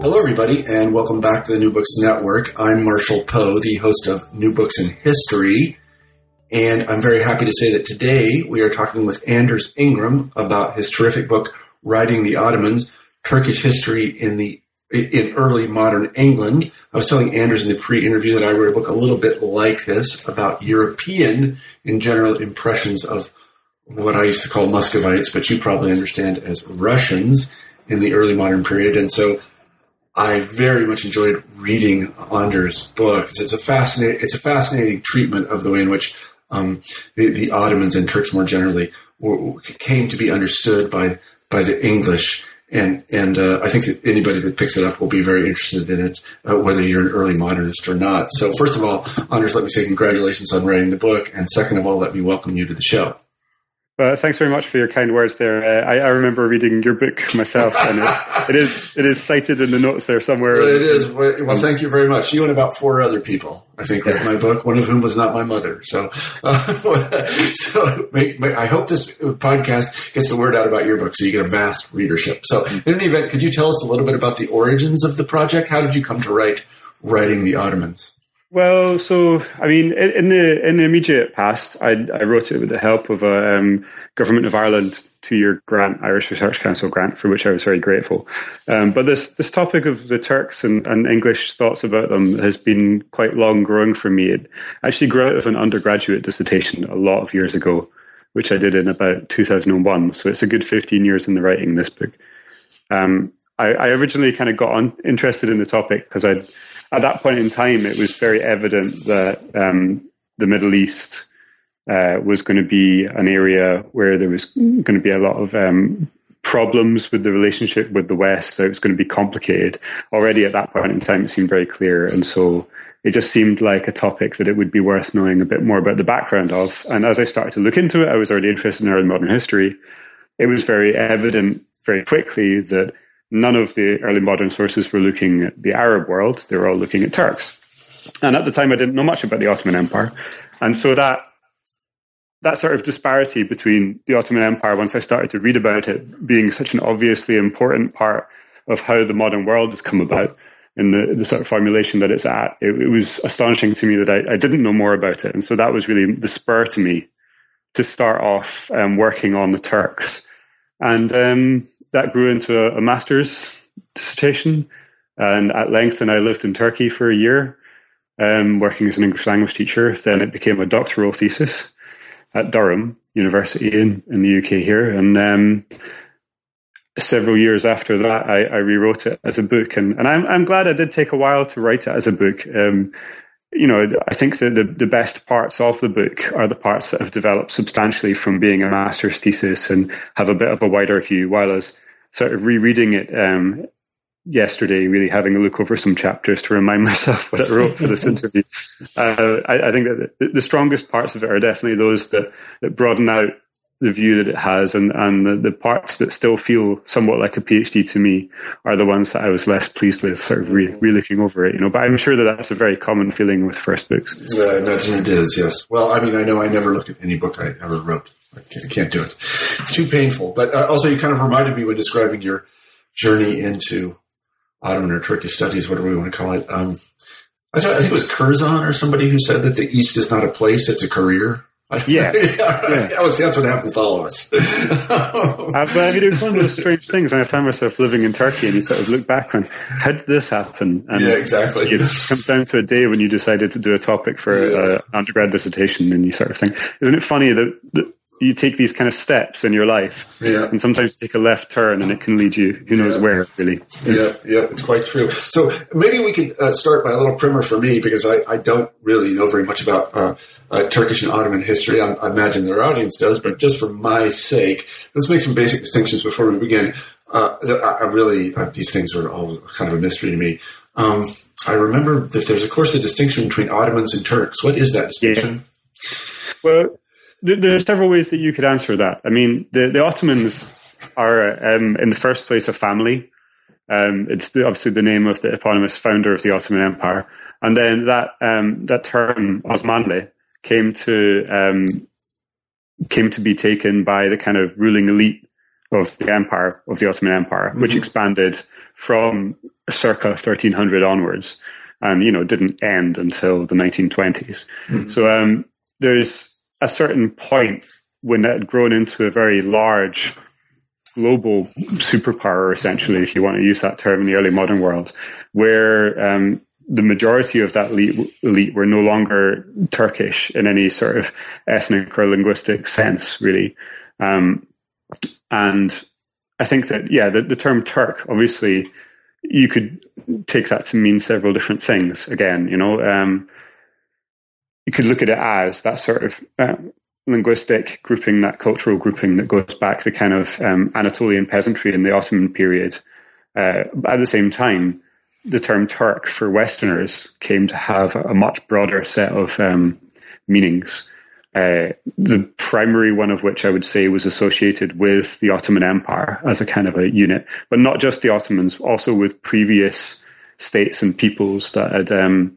Hello, everybody, and welcome back to the New Books Network. I'm Marshall Poe, the host of New Books in History, and I'm very happy to say that today we are talking with Anders Ingram about his terrific book, Writing the Ottomans, Turkish History in the in early modern England. I was telling Anders in the pre-interview that I wrote a book a little bit like this about European in general impressions of what I used to call Muscovites, but you probably understand as Russians in the early modern period. And so I very much enjoyed reading Anders' book. It's a fascinating, it's a fascinating treatment of the way in which um, the, the, Ottomans and Turks more generally were, came to be understood by by the English. And and uh, I think that anybody that picks it up will be very interested in it, uh, whether you're an early modernist or not. So first of all, Anders, let me say congratulations on writing the book, and second of all, let me welcome you to the show. Well, thanks very much for your kind words there. Uh, I, I, remember reading your book myself, and it, it is it is cited in the notes there somewhere. It is. Well, thank you very much. You and about four other people, I think, read my book. One of whom was not my mother. So, uh, so I hope this podcast gets the word out about your book, so you get a vast readership. So, in any event, could you tell us a little bit about the origins of the project? How did you come to write writing the Ottomans? Well, so I mean, in the in the immediate past, I, I wrote it with the help of a um, government of Ireland two-year grant, Irish Research Council grant, for which I was very grateful. Um, but this this topic of the Turks and, and English thoughts about them has been quite long growing for me. It actually grew out of an undergraduate dissertation a lot of years ago, which I did in about 2001. So it's a good 15 years in the writing this book. Um, I, I originally kind of got on, interested in the topic because I at that point in time, it was very evident that um, the Middle East uh, was going to be an area where there was going to be a lot of um, problems with the relationship with the West. So it was going to be complicated. Already at that point in time, it seemed very clear. And so it just seemed like a topic that it would be worth knowing a bit more about the background of. And as I started to look into it, I was already interested in early modern history. It was very evident very quickly that none of the early modern sources were looking at the Arab world. They were all looking at Turks. And at the time, I didn't know much about the Ottoman Empire. And so that that sort of disparity between the Ottoman Empire, once I started to read about it, being such an obviously important part of how the modern world has come about in the, the sort of formulation that it's at, it, it was astonishing to me that I, I, didn't know more about it. And so that was really the spur to me to start off um, working on the Turks. And um, that grew into a, a master's dissertation. And at length, and I lived in Turkey for a year, um, working as an English language teacher. Then it became a doctoral thesis at Durham University in, in the UK here. And um, several years after that, I, I, rewrote it as a book. And, and I'm, I'm glad I did take a while to write it as a book. Um, you know, I think that the, the best parts of the book are the parts that have developed substantially from being a master's thesis and have a bit of a wider view, while as sort of rereading it um, yesterday, really having a look over some chapters to remind myself what I wrote for this interview. Uh, I, I, think that the, the, strongest parts of it are definitely those that, that broaden out the view that it has and, and the, the, parts that still feel somewhat like a PhD to me are the ones that I was less pleased with sort of re, looking over it, you know, but I'm sure that that's a very common feeling with first books. Yeah, I imagine it is, yes. Well, I mean, I know I never look at any book I ever wrote. I can't, I can't do it. It's too painful. But uh, also you kind of reminded me when describing your journey into Ottoman or Turkish studies, whatever we want to call it. Um, I, think it was Curzon or somebody who said that the East is not a place, it's a career. Yeah. yeah. Was, that's what happens to all of us. uh, but I mean, it was one of those strange things I found myself living in Turkey and you sort of look back on how did this happen? And yeah, exactly. It comes down to a day when you decided to do a topic for yeah. uh, an undergrad dissertation and you sort of think, isn't it funny that, that you take these kind of steps in your life, yeah. and sometimes take a left turn, and it can lead you who knows yeah. where. Really, yeah, yeah, it's quite true. So maybe we could uh, start by a little primer for me because I, I don't really know very much about uh, uh, Turkish and Ottoman history. I, I, imagine their audience does, but just for my sake, let's make some basic distinctions before we begin. Uh, I, I really uh, these things are all kind of a mystery to me. Um, I remember that there's of course a distinction between Ottomans and Turks. What is that distinction? Yeah. Well, there are several ways that you could answer that. I mean, the, the Ottomans are, um, in the first place, a family. Um, it's the, obviously the name of the eponymous founder of the Ottoman Empire, and then that um, that term Osmanli came to um, came to be taken by the kind of ruling elite of the empire of the Ottoman Empire, mm-hmm. which expanded from circa 1300 onwards, and you know didn't end until the 1920s. Mm-hmm. So um, there's a certain point when that had grown into a very large global superpower, essentially, if you want to use that term in the early modern world, where um, the majority of that elite, elite, were no longer Turkish in any sort of ethnic or linguistic sense, really. Um, and I think that, yeah, the, the term Turk, obviously, you could take that to mean several different things. Again, you know, um, you could look at it as that sort of uh, linguistic grouping, that cultural grouping that goes back to kind of um, Anatolian peasantry in the Ottoman period. Uh, at the same time, the term Turk for Westerners came to have a much broader set of um, meanings. Uh, the primary one of which I would say was associated with the Ottoman Empire as a kind of a unit, but not just the Ottomans, also with previous states and peoples that had um,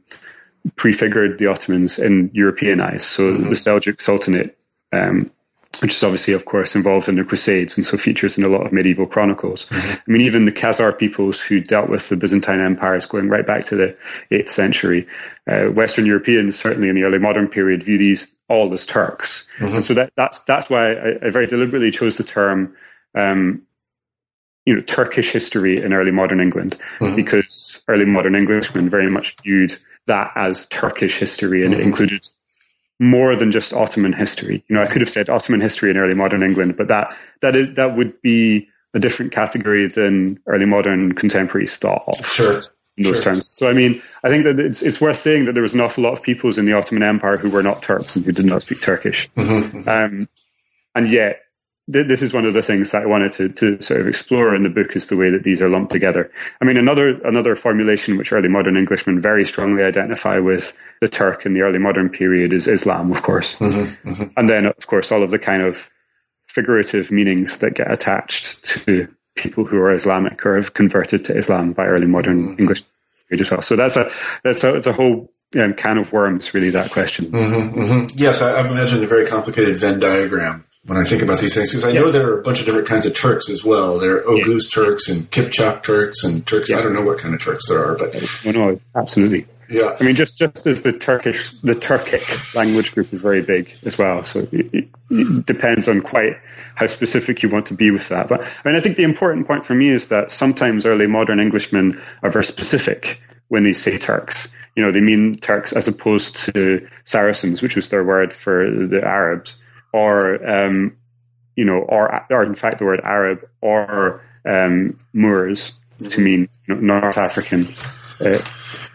prefigured the Ottomans in European eyes. So mm-hmm. the Seljuk Sultanate um, which is obviously, of course, involved in the Crusades and so features in a lot of medieval chronicles. Mm-hmm. I mean, even the Khazar peoples who dealt with the Byzantine empires going right back to the 8th century, uh, Western Europeans, certainly in the early modern period, view these all as Turks. Mm-hmm. And so that, that's, that's why I, I, very deliberately chose the term, um, you know, Turkish history in early modern England, mm-hmm. because early modern Englishmen very much viewed that as Turkish history and it mm-hmm. included more than just Ottoman history. You know, I could have said Ottoman history in early modern England, but that that is that would be a different category than early modern contemporaries thought of. Sure. In those sure. terms. So, I mean, I think that it's, it's worth saying that there was an awful lot of peoples in the Ottoman Empire who were not Turks and who did not speak Turkish. Mm-hmm. Um, and yet, this is one of the things that I wanted to, to sort of explore in the book is the way that these are lumped together. I mean, another another formulation which early modern Englishmen very strongly identify with the Turk in the early modern period is Islam, of course, mm-hmm, mm-hmm. and then of course all of the kind of figurative meanings that get attached to people who are Islamic or have converted to Islam by early modern mm-hmm. English as well. So that's a that's a, it's a whole you know, can of worms, really. That question. Mm-hmm, mm-hmm. Yes, I, I imagine a very complicated Venn diagram when I think about these things because I know there are a bunch of different kinds of Turks as well. There are Oghuz Turks and Kipchak Turks and Turks. I don't know what kind of Turks there are, but oh, no, no, absolutely. Yeah, I mean, just just as the Turkish, the Turkic language group is very big as well. So it, it, depends on quite how specific you want to be with that. But I mean, I think the important point for me is that sometimes early modern Englishmen are very specific when they say Turks. You know, they mean Turks as opposed to Saracens, which was their word for the Arabs or um, you know, or or in fact the word Arab or um, Moors to mm-hmm. mean you know, North African uh,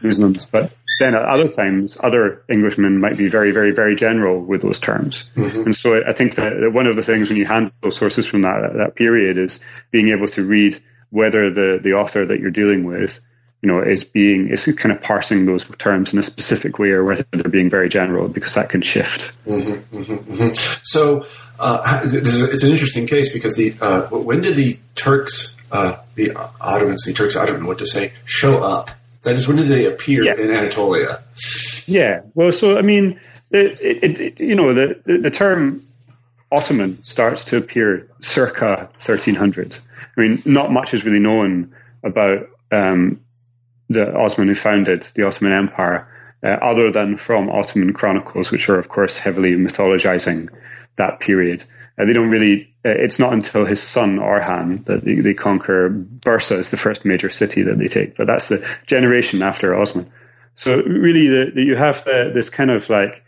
Muslims, but then at other times, other Englishmen might be very, very, very general with those terms. Mm-hmm. And so I think that one of the things when you handle those sources from that, that period is being able to read whether the, the author that you're dealing with you know, is being is kind of parsing those terms in a specific way, or whether they're being very general, because that can shift. Mm-hmm, mm-hmm, mm-hmm. So uh, is, it's an interesting case because the uh, when did the Turks, uh, the Ottomans, the Turks, I don't know what to say, show up? That is, when did they appear yeah. in Anatolia? Yeah, well, so I mean, it, it, it, you know, the the term Ottoman starts to appear circa 1300. I mean, not much is really known about um, the Osman who founded the Ottoman Empire, uh, other than from Ottoman chronicles, which are, of course, heavily mythologizing that period. Uh, they don't really, uh, it's not until his son Orhan that they, they, conquer Bursa as the first major city that they take, but that's the generation after Osman. So really, the, the, you have the, this kind of like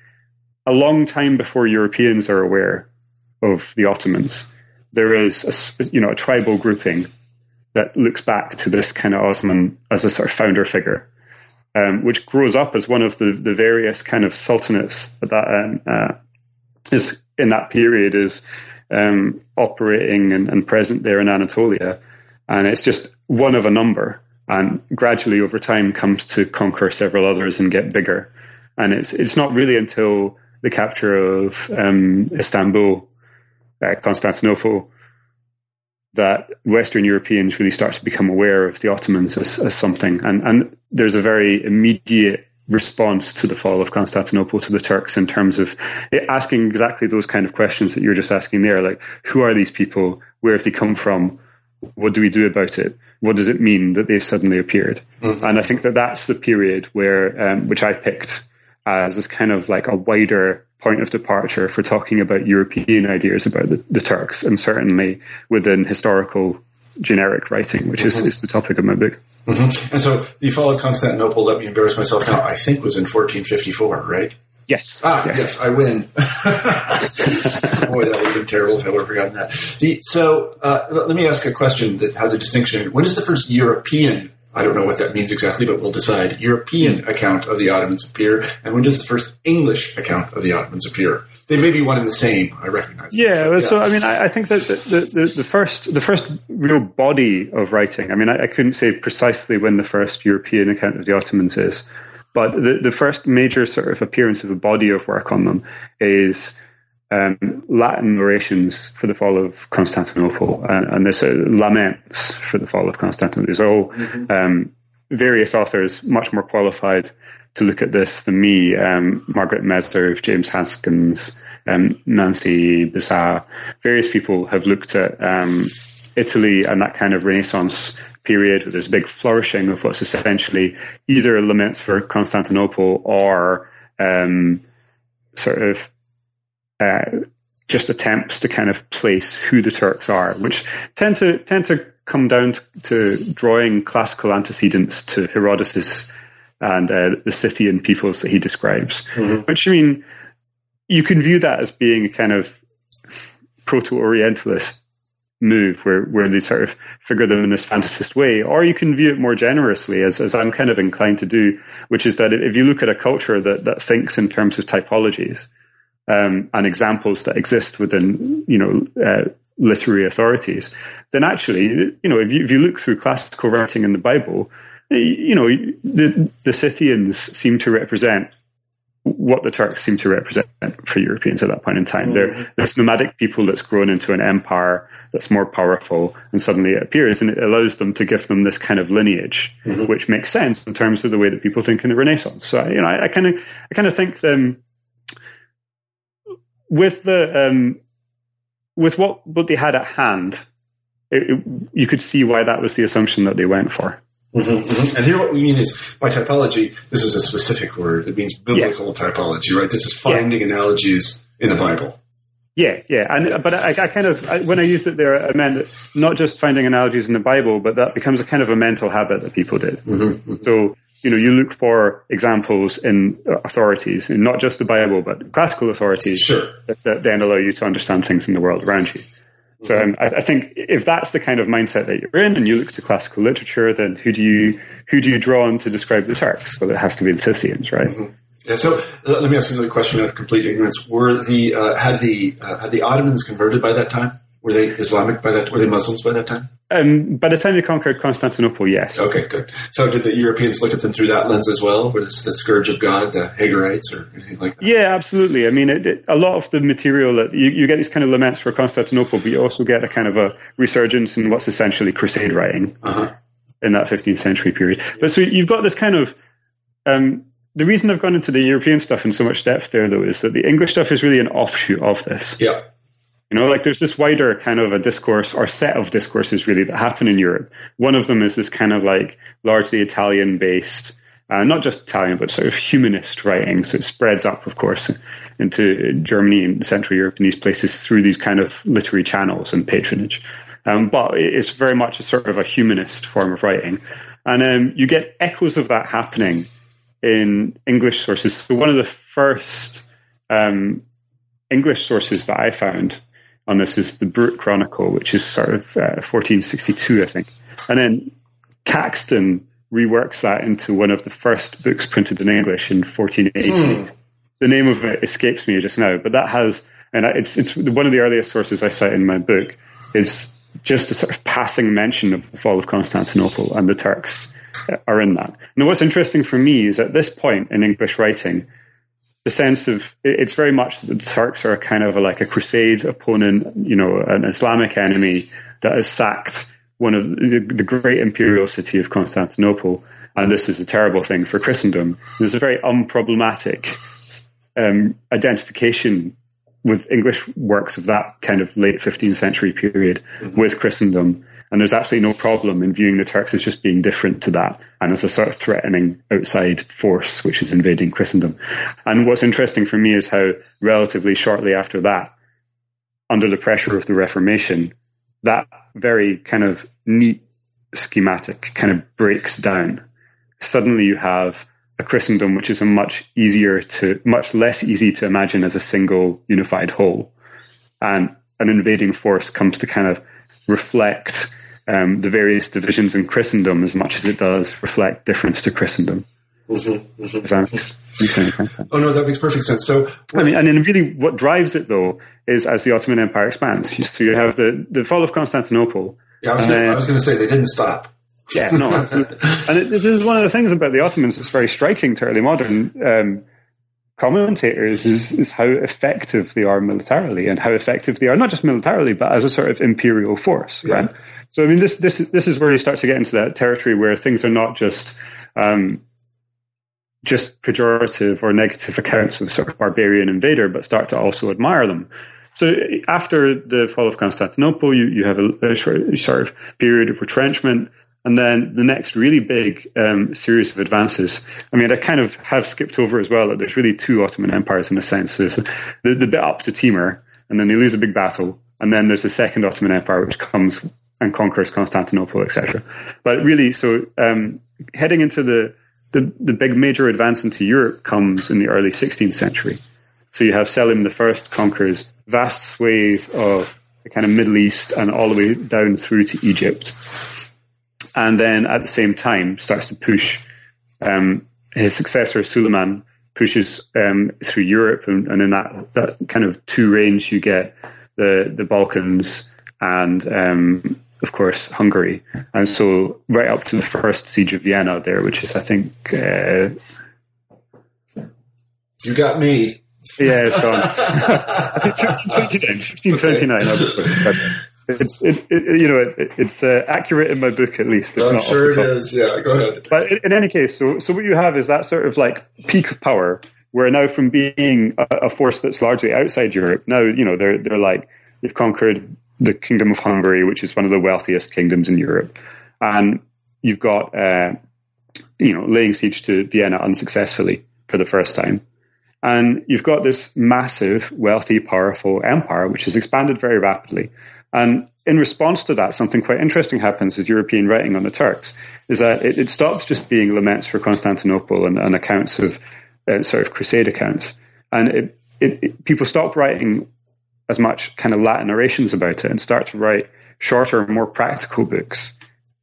a long time before Europeans are aware of the Ottomans. There is, a, you know, a tribal grouping that looks back to this kind of Osman as a sort of founder figure, um, which grows up as one of the, the various kind of sultanates that um, uh, is in that period is um, operating and, and, present there in Anatolia, and it's just one of a number, and gradually over time comes to conquer several others and get bigger, and it's it's not really until the capture of um, Istanbul, uh, Constantinople, that Western Europeans really start to become aware of the Ottomans as, as something. And, and there's a very immediate response to the fall of Constantinople to the Turks in terms of asking exactly those kind of questions that you're just asking there, like who are these people, where have they come from, what do we do about it, what does it mean that they've suddenly appeared, mm-hmm. and I think that that's the period where um, which I picked as this kind of like a wider point of departure for talking about European ideas about the, the Turks, and certainly within historical generic writing, which mm-hmm. is, is the topic of my book. Mm-hmm. And so the fall of Constantinople, let me embarrass myself now, I think was in 1454, right? Yes. Ah, yes, yes I win. Boy, that would have been terrible if I would have forgotten that. The, so uh, let me ask a question that has a distinction. When is the first European, I don't know what that means exactly, but we'll decide, European account of the Ottomans appear? And when does the first English account of the Ottomans appear? they may be one and the same. I recognize. Yeah, yeah. so I mean, I, I think that the, the, the, first the first real body of writing. I mean, I, I, couldn't say precisely when the first European account of the Ottomans is, but the the first major sort of appearance of a body of work on them is. Um, Latin orations for the fall of Constantinople, and, and this uh, laments for the fall of Constantinople. There's all mm-hmm. um, various authors, much more qualified to look at this than me. Um, Margaret Meserve, James Hankins, um, Nancy Bisaha, various people have looked at um, Italy and that kind of Renaissance period with this big flourishing of what's essentially either laments for Constantinople or um, sort of uh, just attempts to kind of place who the Turks are, which tend to tend to come down to, to drawing classical antecedents to Herodotus and uh, the Scythian peoples that he describes. Mm-hmm. Which I mean, you can view that as being a kind of proto-Orientalist move where, where they sort of figure them in this fantasist way, or you can view it more generously, as, as I'm kind of inclined to do, which is that if you look at a culture that, that thinks in terms of typologies um, and examples that exist within, you know, uh, literary authorities, then actually, you know, if you, if you look through classical writing in the Bible, you know, the, the Scythians seem to represent what the Turks seem to represent for Europeans at that point in time. Mm-hmm. They're this nomadic people that's grown into an empire that's more powerful, and suddenly it appears, and it allows them to give them this kind of lineage, mm-hmm. which makes sense in terms of the way that people think in the Renaissance. So, you know, I kind of, I kind of think um, with the um, with what what they had at hand, it, it, you could see why that was the assumption that they went for. Mm-hmm, mm-hmm. And here, what we mean is by typology, this is a specific word. It means biblical yeah. typology, right? This is finding yeah. analogies in the Bible. Yeah, yeah, and but I, I kind of I, when I used it there, I meant not just finding analogies in the Bible, but that becomes a kind of a mental habit that people did. Mm-hmm, mm-hmm. so you know, you look for examples in authorities, and not just the Bible, but classical authorities sure. that, that then allow you to understand things in the world around you. So um, I, I, think if that's the kind of mindset that you're in, and you look to classical literature, then who do you who do you draw on to describe the Turks? Well, it has to be the Scythians, right? Mm-hmm. Yeah, so uh, let me ask you another question out of complete ignorance. Were the uh, had the uh, had the Ottomans converted by that time? Were they Islamic by that? Were they Muslims by that time? Um, by the time they conquered Constantinople, yes. Okay, good. So did the Europeans look at them through that lens as well? Were this the scourge of God, the Hagarites, or anything like that? Yeah, absolutely. I mean, it, it, a lot of the material that you, you, get these kind of laments for Constantinople, but you also get a kind of a resurgence in what's essentially crusade writing uh-huh. in that 15th century period. But so you've got this kind of um, the reason I've gone into the European stuff in so much depth there, though, is that the English stuff is really an offshoot of this. Yeah. You know, like there's this wider kind of a discourse or set of discourses really that happen in Europe. One of them is this kind of like largely Italian based, uh, not just Italian, but sort of humanist writing. So it spreads up, of course, into Germany and Central Europe and these places through these kind of literary channels and patronage. Um, but it's very much a sort of a humanist form of writing. And um, you get echoes of that happening in English sources. So one of the first um, English sources that I found on this is the Brut Chronicle, which is sort of uh, 1462, I think. And then Caxton reworks that into one of the first books printed in English in 1480. Hmm. The name of it escapes me just now, but that has, and it's it's one of the earliest sources I cite in my book. Is just a sort of passing mention of the fall of Constantinople and the Turks are in that. Now, what's interesting for me is at this point in English writing, the sense of it's very much that the Turks are kind of a, like a crusade opponent, you know, an Islamic enemy that has sacked one of the, the great imperial city of Constantinople and this is a terrible thing for Christendom. There's a very unproblematic um, identification with English works of that kind of late 15th century period mm-hmm. with Christendom. And there's absolutely no problem in viewing the Turks as just being different to that and as a sort of threatening outside force which is invading Christendom. And what's interesting for me is how relatively shortly after that, under the pressure of the Reformation, that very kind of neat schematic kind of breaks down. Suddenly you have a Christendom which is a much easier to, much less easy to imagine as a single unified whole. And an invading force comes to kind of reflect um, the various divisions in Christendom as much as it does reflect difference to Christendom. Mm-hmm, mm-hmm. That sense? Oh no, that makes perfect sense. So, I mean, and then really, what drives it though is as the Ottoman Empire expands. So you have the the fall of Constantinople. Yeah, I was, gonna, I was going to say they didn't stop. Yeah, no, and it, this is one of the things about the Ottomans that's very striking to early modern um, commentators is, is how effective they are militarily and how effective they are not just militarily but as a sort of imperial force, yeah. right? So I mean, this this this is where you start to get into that territory where things are not just um, just pejorative or negative accounts of sort of barbarian invader, but start to also admire them. So after the fall of Constantinople, you, you have a, a sort of period of retrenchment. And then the next really big um, series of advances. I mean, I kind of have skipped over as well that there's really two Ottoman empires in a sense. There's the, the bit up to Timur, and then they lose a big battle. And then there's the second Ottoman Empire, which comes and conquers Constantinople, etc. But really, so um, heading into the, the, the big major advance into Europe comes in the early 16th century. So you have Selim I conquers vast swathe of the kind of Middle East and all the way down through to Egypt, and then at the same time starts to push. Um, his successor Suleiman pushes um, through Europe, and, and in that, that kind of two range, you get the the Balkans and um, of course, Hungary. And so, right up to the first siege of Vienna, there, which is, I think. Uh, you got me. Yeah, it's gone. I think 1529. 1529. It's it, it, you know it, it's uh, accurate in my book at least. It's I'm sure it is. Yeah, go ahead. But in, in, any case, so so what you have is that sort of like peak of power, where now from being a, a force that's largely outside Europe, now you know they're they're like they've conquered the Kingdom of Hungary, which is one of the wealthiest kingdoms in Europe, and you've got uh, you know laying siege to Vienna unsuccessfully for the first time, and you've got this massive, wealthy, powerful empire which has expanded very rapidly, and in response to that, something quite interesting happens with European writing on the Turks, is that it, it stops just being laments for Constantinople and, and accounts of uh, sort of crusade accounts, and it, it, people stop writing as much kind of Latin orations about it and start to write shorter, more practical books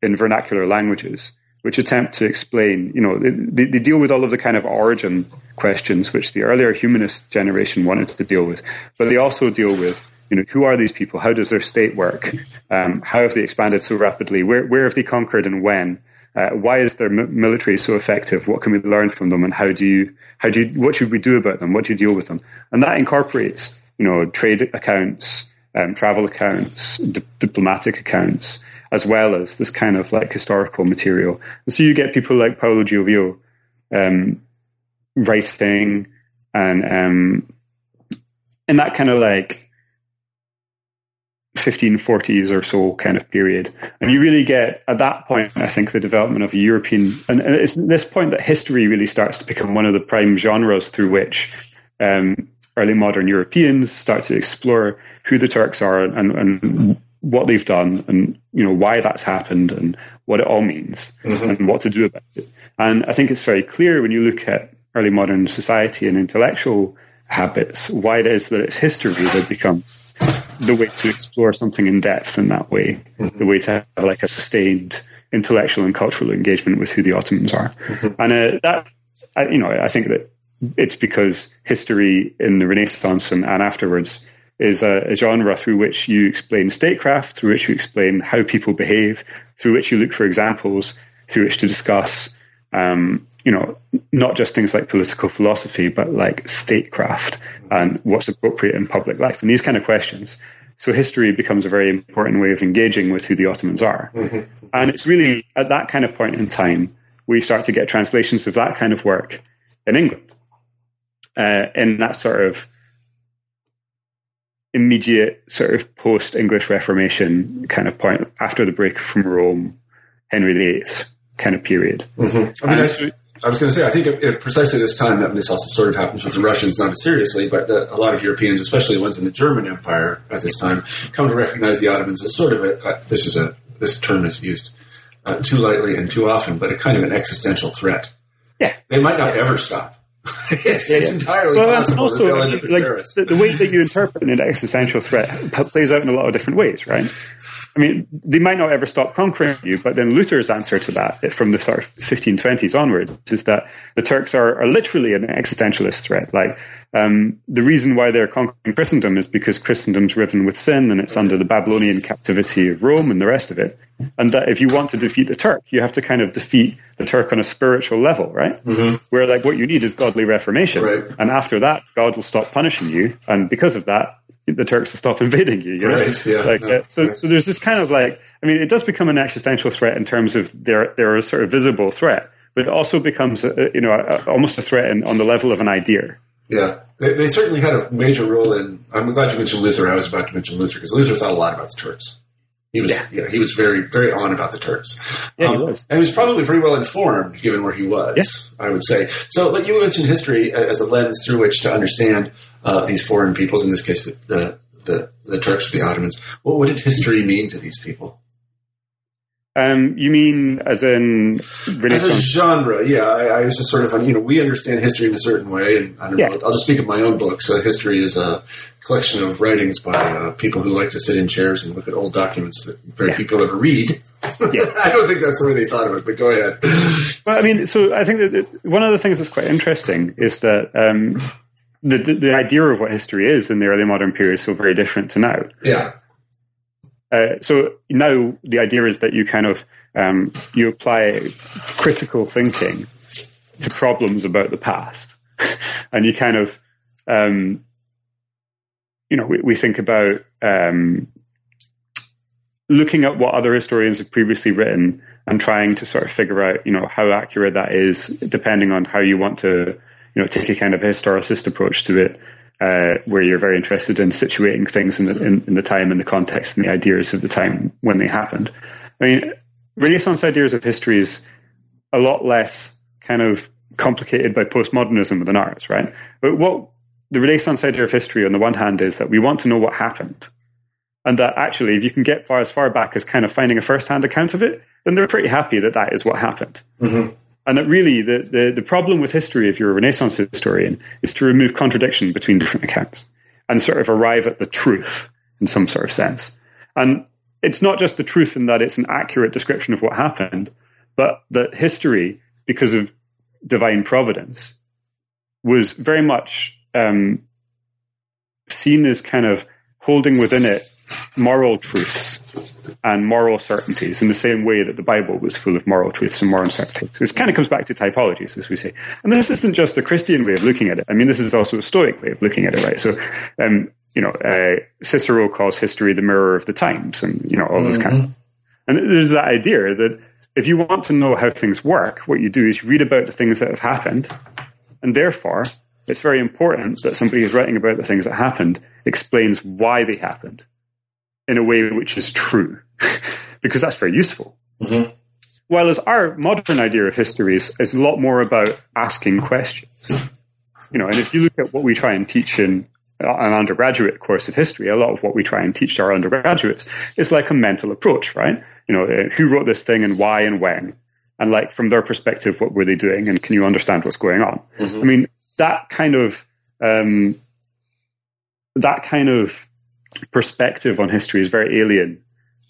in vernacular languages, which attempt to explain, you know, they, they, deal with all of the kind of origin questions which the earlier humanist generation wanted to deal with, but they also deal with, you know, who are these people? How does their state work? Um, how have they expanded so rapidly? Where, where have they conquered and when? Uh, why is their military so effective? What can we learn from them? And how do you, how do you, what should we do about them? What do you deal with them? And that incorporates you know, trade accounts, um, travel accounts, di- diplomatic accounts, as well as this kind of like historical material. And so you get people like Paolo Giovio um, writing and um, in that kind of like 1540s or so kind of period. And you really get, at that point, I think, the development of European, and it's this point that history really starts to become one of the prime genres through which um, early modern Europeans start to explore who the Turks are and, and what they've done and you know why that's happened and what it all means mm-hmm. and what to do about it. And I think it's very clear when you look at early modern society and intellectual habits why it is that it's history that become the way to explore something in depth in that way, mm-hmm. the way to have like a sustained intellectual and cultural engagement with who the Ottomans are. Mm-hmm. And uh, that, I, you know, I think that it's because history in the Renaissance and, and afterwards is a, a, genre through which you explain statecraft, through which you explain how people behave, through which you look for examples, through which to discuss, um, you know, not just things like political philosophy, but like statecraft and what's appropriate in public life and these kind of questions. So history becomes a very important way of engaging with who the Ottomans are. Mm-hmm. And it's really at that kind of point in time we start to get translations of that kind of work in England. Uh, in that sort of immediate sort of post English Reformation kind of point after the break from Rome, Henry VIII kind of period. Mm-hmm. I mean, I, I, was going to say, I think at, precisely this time, and this also sort of happens with the Russians, not as seriously, but the, a lot of Europeans, especially the ones in the German Empire at this time, come to recognize the Ottomans as sort of a, uh, this is a, this term is used uh, too lightly and too often, but a kind of an existential threat. Yeah. They might not ever stop. it's, it's entirely well, possible also, like, the, the, way that you interpret an existential threat plays out in a lot of different ways, right? I mean, they might not ever stop conquering you, but then Luther's answer to that eh, from the sort of 1520s onwards is that the Turks are, are literally an existentialist threat. Like, um, the reason why they're conquering Christendom is because Christendom's riven with sin and it's under the Babylonian captivity of Rome and the rest of it. And that if you want to defeat the Turk, you have to kind of defeat the Turk on a spiritual level, right? Mm-hmm. Where like what you need is godly reformation. Right. And after that, God will stop punishing you. And because of that, the Turks to stop invading you. you know? Right. Yeah. Like, uh, so, so there's this kind of like, I mean, it does become an existential threat in terms of they're, they're a sort of visible threat, but it also becomes, a, you know, a, almost a threat in, on the level of an idea. Yeah. They, they, certainly had a major role in, I'm glad you mentioned Luther. I was about to mention Luther because Luther thought a lot about the Turks. He was, yeah. yeah. he was very, very on about the Turks. Yeah, um, he was. And he was probably pretty well informed given where he was, yeah. I would say. So, like you mentioned history as a lens through which to understand uh, these foreign peoples, in this case, the, the the, the Turks, the Ottomans. What, what did history mean to these people? Um, you mean as in Renaissance? As a genre, yeah. I, I, was just sort of, you know, we understand history in a certain way, and I don't yeah. know. I'll just speak of my own books. Uh, history is a collection of writings by uh, people who like to sit in chairs and look at old documents that very yeah. people ever read. Yeah. I don't think that's the way they thought of it, but go ahead. Well, I mean, so I think that one of the things that's quite interesting is that um, the, the idea of what history is in the early modern period is so very different to now. Yeah. Uh, so now the idea is that you kind of um, you apply critical thinking to problems about the past, and you kind of um, you know we, we think about um, looking at what other historians have previously written and trying to sort of figure out you know how accurate that is, depending on how you want to you know, take a kind of historicist approach to it, uh, where you're very interested in situating things in the, in, in, the time and the context and the ideas of the time when they happened. I mean, Renaissance ideas of history is a lot less kind of complicated by postmodernism than ours, right? But what the Renaissance idea of history, on the one hand, is that we want to know what happened. And that actually, if you can get far as far back as kind of finding a first hand account of it, then they're pretty happy that that is what happened. Mm-hmm. And that really, the, the, the problem with history, if you're a Renaissance historian, is to remove contradiction between different accounts and sort of arrive at the truth in some sort of sense. And it's not just the truth in that it's an accurate description of what happened, but that history, because of divine providence, was very much um, seen as kind of holding within it moral truths and moral certainties in the same way that the Bible was full of moral truths and moral certainties. This kind of comes back to typologies, as we say. And this isn't just a Christian way of looking at it. I mean, this is also a Stoic way of looking at it, right? So, um, you know, uh, Cicero calls history the mirror of the times and, you know, all this mm-hmm. kind of stuff. And there's that idea that if you want to know how things work, what you do is read about the things that have happened. And therefore, it's very important that somebody who's writing about the things that happened explains why they happened in a way which is true, because that's very useful. Mm-hmm. Whereas our modern idea of history is, is a lot more about asking questions. You know, and if you look at what we try and teach in an undergraduate course of history, a lot of what we try and teach our undergraduates is like a mental approach, right? You know, uh, who wrote this thing and why and when? And like from their perspective, what were they doing? And can you understand what's going on? Mm-hmm. I mean, that kind of, um, that kind of perspective on history is very alien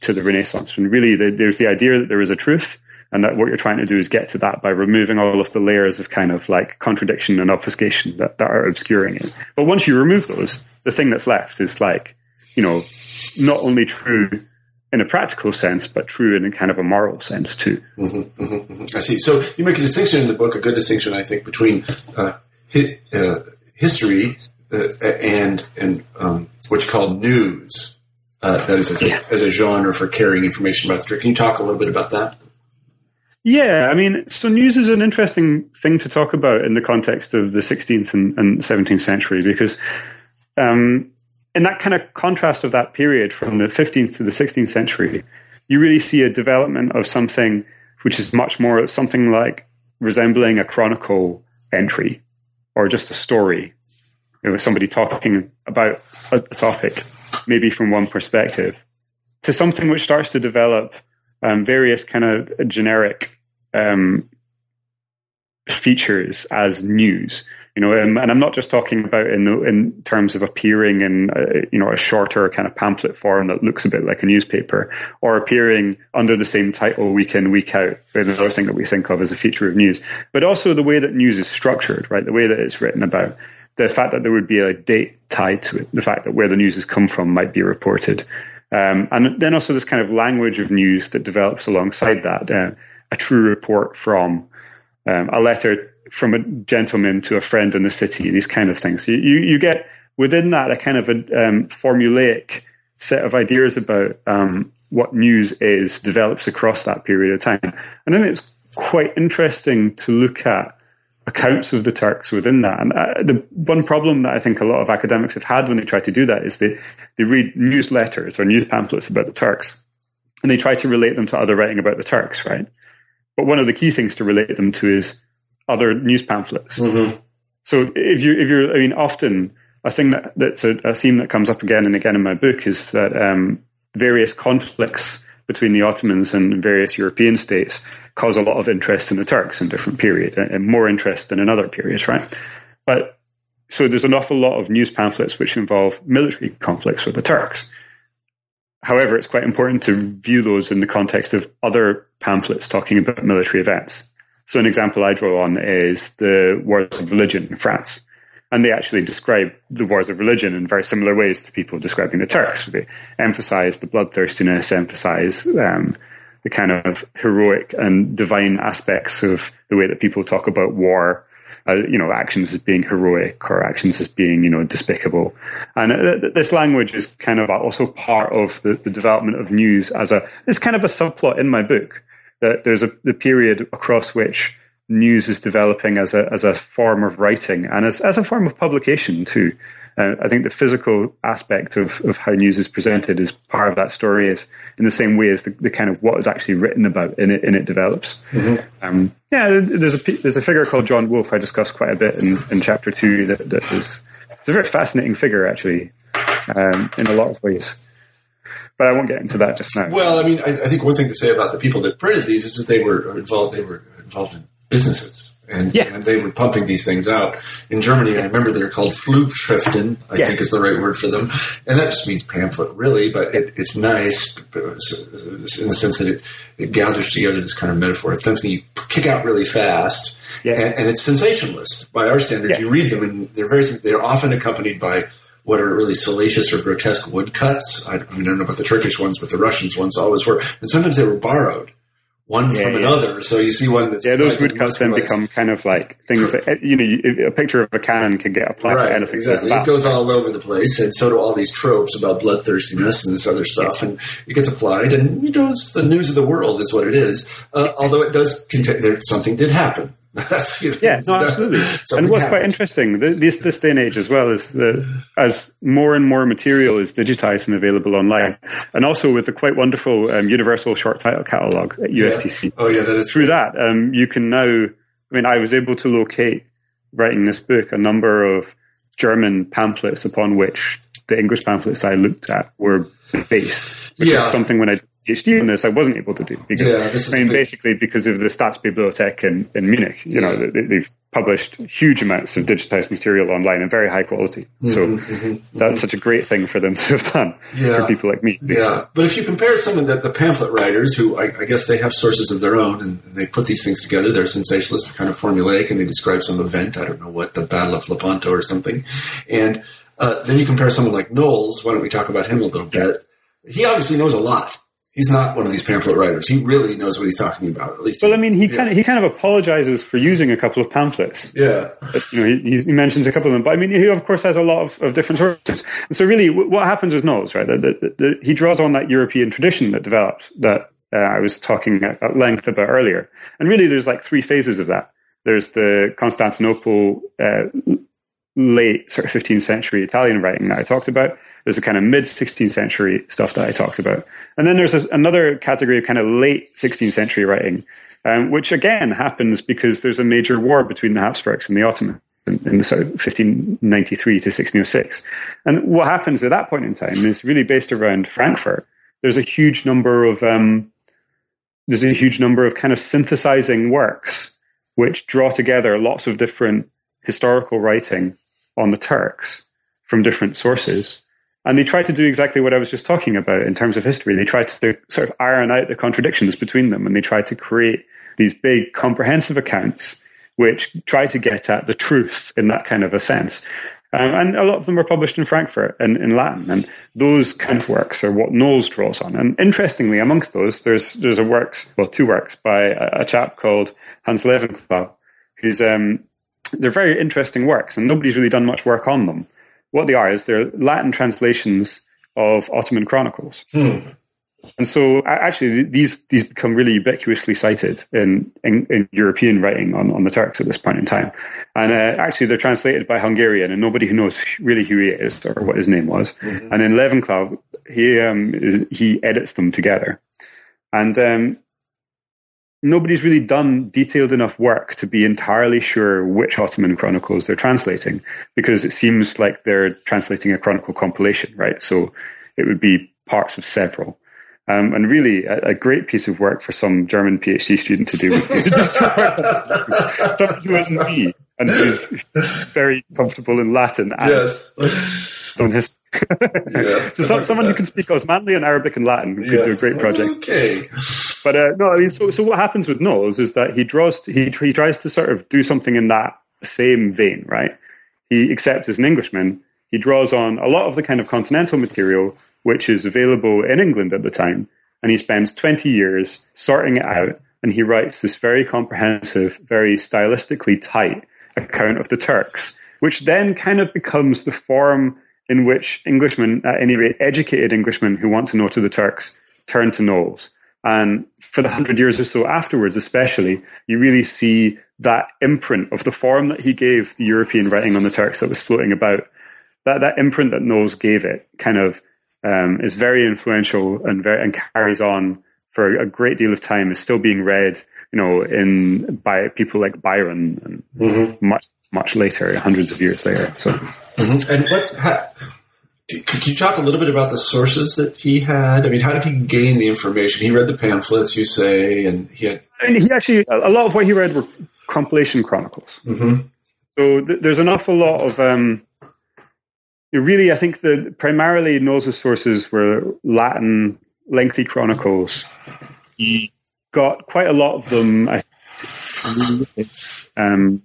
to the Renaissance. When really the, there's the idea that there is a truth, and that what you're trying to do is get to that by removing all of the layers of kind of like contradiction and obfuscation that, that are obscuring it. But once you remove those, the thing that's left is like, you know, not only true in a practical sense, but true in a kind of a moral sense too. Mm-hmm, mm-hmm, mm-hmm. I see. So you make a distinction in the book, a good distinction, I think, between uh, hi- uh, history and and um, what you call news. Uh, that is as a, yeah. as a, genre for carrying information about the trip. Can you talk a little bit about that? Yeah, I mean, so news is an interesting thing to talk about in the context of the 16th and, and 17th century because um, in that kind of contrast of that period from the 15th to the 16th century, you really see a development of something which is much more something like resembling a chronicle entry or just a story. You know, somebody talking about a, topic, maybe from one perspective, to something which starts to develop um, various kind of generic um, features as news. You know, and, and, I'm not just talking about in the, in terms of appearing in a, you know a shorter kind of pamphlet form that looks a bit like a newspaper, or appearing under the same title week in week out. Another thing that we think of as a feature of news, but also the way that news is structured, right? The way that it's written about, the fact that there would be a date tied to it, the fact that where the news has come from might be reported, um, and then also this kind of language of news that develops alongside that. Uh, a true report from um, a letter from a gentleman to a friend in the city, these kind of things. You, you, you get within that a kind of a um, formulaic set of ideas about um, what news is develops across that period of time. And then it's quite interesting to look at accounts of the Turks within that. And uh, the one problem that I think a lot of academics have had when they try to do that is they, they read newsletters or news pamphlets about the Turks and they try to relate them to other writing about the Turks, right? But one of the key things to relate them to is other news pamphlets. Mm-hmm. So if you if you're, I mean, often a thing that that's a, a, theme that comes up again and again in my book is that um, various conflicts between the Ottomans and various European states cause a lot of interest in the Turks in different periods, and more interest than in other periods, right? But so there's an awful lot of news pamphlets which involve military conflicts with the Turks. However, it's quite important to view those in the context of other pamphlets talking about military events. So, an example I draw on is the Wars of Religion in France. And they actually describe the wars of religion in very similar ways to people describing the Turks. They emphasize the bloodthirstiness, emphasize um, the kind of heroic and divine aspects of the way that people talk about war uh, you know, actions as being heroic or actions as being, you know, despicable. And uh, this language is kind of also part of the, the development of news as a, it's kind of a subplot in my book that there's a the period across which news is developing as a, as a form of writing and as, as a form of publication too. Uh, I think the physical aspect of, of how news is presented is part of that story. Is in the same way as the, the kind of what is actually written about in it in it develops. Mm-hmm. Um, yeah, there's a there's a figure called John Wolfe I discuss quite a bit in, in chapter two that, that is it's a very fascinating figure actually um, in a lot of ways. But I won't get into that just now. Well, I mean, I, I think one thing to say about the people that printed these is that they were involved. They were involved in businesses and, yeah. and they were pumping these things out. In Germany, I remember they're called Flugschriften, I yeah. think is the right word for them, and that just means pamphlet, really. But it, it's nice in the sense that it, it gathers together this kind of metaphor. It's something you kick out really fast, yeah. and, and, it's sensationalist by our standards. You read them, and they're very they're often accompanied by what are really salacious or grotesque woodcuts. I, I, mean, I don't know about the Turkish ones, but the Russians ones always were, and sometimes they were borrowed one yeah, from yeah. another. So you see one that's yeah, those woodcuts then become kind of like things that you know, a picture of a cannon can get applied right, to anything. Exactly, it goes all over the place, and so do all these tropes about bloodthirstiness and this other stuff, and it gets applied, and you know, it's the news of the world is what it is. Uh, although it does contain there, something did happen. That's, you know, yeah, no, absolutely. and what's happened. quite interesting, this this day and age as well is that as more and more material is digitized and available online, and also with the quite wonderful um, universal short title catalog at USTC. Yeah. Oh yeah, that is through that um, you can now. I mean, I was able to locate writing this book a number of German pamphlets upon which the English pamphlets I looked at were based, which yeah. is something when I did PhD in this, I wasn't able to do because yeah, I mean, basically because of the Staatsbibliothek in, in Munich. You yeah. know, they, have published huge amounts of digitized material online in very high quality. Mm-hmm, so mm-hmm, mm-hmm. that's such a great thing for them to have done yeah. for people like me. Yeah, but if you compare some of the, pamphlet writers, who I, I, guess they have sources of their own and, and they put these things together, they're sensationalist, kind of formulaic, and they describe some event. I don't know what the Battle of Lepanto or something, and uh, then you compare someone like Knolles. Why don't we talk about him a little bit? He obviously knows a lot he's not one of these pamphlet writers. He really knows what he's talking about. At least, well, I mean, he yeah. kind of he kind of apologizes for using a couple of pamphlets. Yeah, but, you know, he, he, mentions a couple of them, but I mean, he of course has a lot of, of different sources. And so, really, what happens with Knolles, right? That, that, that, he draws on that European tradition that developed that uh, I was talking at, at, length about earlier. And really, there's like three phases of that. There's the Constantinople uh, late sort of 15th century Italian writing that I talked about. There's the kind of mid 16th century stuff that I talked about. And then there's this, another category of kind of late 16th century writing, um, which again happens because there's a major war between the Habsburgs and the Ottomans in, in sort of 1593 to 1606. And what happens at that point in time is really based around Frankfurt. There's a huge number of um, there's a huge number of kind of synthesizing works which draw together lots of different historical writing on the Turks from different sources. And they try to do exactly what I was just talking about in terms of history. They try to sort of iron out the contradictions between them and they try to create these big comprehensive accounts which try to get at the truth in that kind of a sense. Um, and a lot of them are published in Frankfurt and in Latin. And those kind of works are what Knolles draws on. And interestingly, amongst those, there's there's a works, well, two works by a, a chap called Hans Levenklau, who's um, they're very interesting works, and nobody's really done much work on them. What they are is they're Latin translations of Ottoman chronicles. Hmm. And so, actually, these these become really ubiquitously cited in, in, in, European writing on, on the Turks at this point in time. And uh, actually, they're translated by Hungarian, and nobody who knows really who he is or what his name was. Mm-hmm. And in Levenklau, he um, he edits them together. And um, nobody's really done detailed enough work to be entirely sure which Ottoman chronicles they're translating, because it seems like they're translating a chronicle compilation, right? So it would be parts of several. Um, and really, a, a, great piece of work for some German PhD student to do would be to just someone who isn't me and who's very comfortable in Latin and yes. on history. yeah, so someone who can speak Osmanli and Arabic and Latin could yeah. do a great project. Okay. But uh, no, I mean, so so what happens with Knolles is that he draws, he he tries to sort of do something in that same vein, right? He accepts as an Englishman, he draws on a lot of the kind of continental material which is available in England at the time, and he spends twenty years sorting it out, and he writes this very comprehensive, very stylistically tight account of the Turks, which then kind of becomes the form in which Englishmen, at any rate, educated Englishmen who want to know to the Turks, turn to Knolles. And for the hundred years or so afterwards, especially, you really see that imprint of the form that he gave the European writing on the Turks that was floating about. That that imprint that Knolles gave it kind of um, is very influential and very and carries on for a great deal of time. Is still being read, you know, in by people like Byron and mm-hmm. much much later, hundreds of years later. So, mm-hmm. and what? Could you talk a little bit about the sources that he had? I mean, how did he gain the information? He read the pamphlets, you say, and he had. Mean, he actually a lot of what he read were compilation chronicles. Mm-hmm. So th- there's an awful lot of. Um, really, I think that primarily Knolles' sources were Latin lengthy chronicles. He got quite a lot of them. I, um,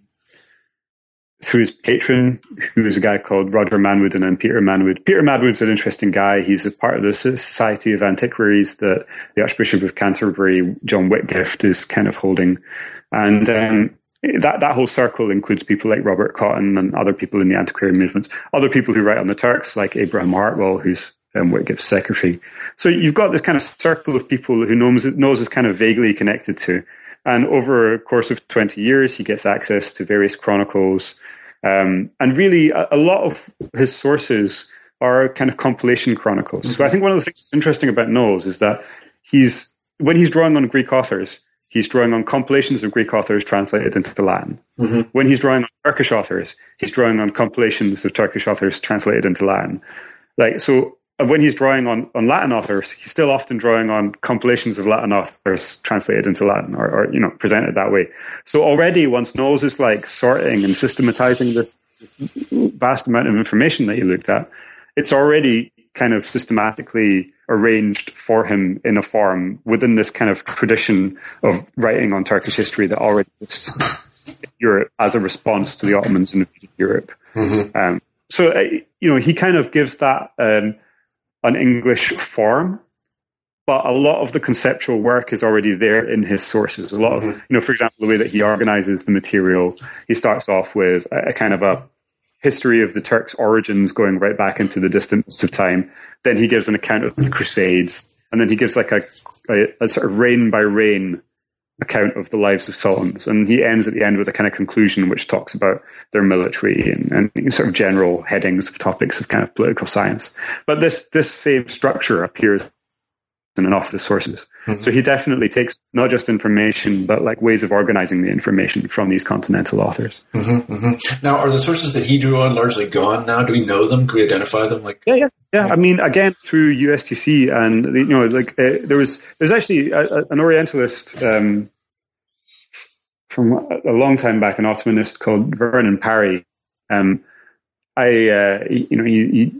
through his patron, who is a guy called Roger Manwood and then Peter Manwood. Peter Manwood's an interesting guy. He's a part of the Society of Antiquaries that the Archbishop of Canterbury, John Whitgift, is kind of holding. And um, that, that whole circle includes people like Robert Cotton and other people in the antiquarian movement, other people who write on the Turks, like Abraham Hartwell, who's um, Whitgift's secretary. So you've got this kind of circle of people who Knolles, is kind of vaguely connected to. And over a course of 20 years, he gets access to various chronicles. Um, and really, a, a, lot of his sources are kind of compilation chronicles. Mm-hmm. So I think one of the things that's interesting about Knolles is that he's, when he's drawing on Greek authors, he's drawing on compilations of Greek authors translated into the Latin. Mm-hmm. When he's drawing on Turkish authors, he's drawing on compilations of Turkish authors translated into Latin. Like, so when he's drawing on, on Latin authors, he's still often drawing on compilations of Latin authors translated into Latin or, or, you know, presented that way. So already once Knolles is like sorting and systematizing this vast amount of information that he looked at, it's already kind of systematically arranged for him in a form within this kind of tradition of writing on Turkish history that already exists in Europe as a response to the Ottomans invading Europe. Mm-hmm. Um, so, uh, you know, he kind of gives that um, an English form, but a lot of the conceptual work is already there in his sources. A lot of, mm-hmm. you know, for example, the way that he organizes the material, he starts off with a, a kind of a history of the Turks' origins going right back into the distance of time. Then he gives an account of the Crusades. and then he gives like a, a, a sort of reign by reign account of the lives of sultans, and he ends at the end with a kind of conclusion which talks about their military and, and sort of general headings of topics of kind of political science. But this this same structure appears in an awful of sources. Mm-hmm. So he definitely takes not just information, but like ways of organizing the information from these continental authors. Mm-hmm, mm-hmm. Now, are the sources that he drew on largely gone now? Do we know them? Can we identify them? Like, yeah, yeah, yeah. I mean, again, through USTC and you know, like uh, there was there's actually a, a, an Orientalist um, from a long time back, an Ottomanist called Vernon Parry. Um, I, uh, you know, he, he,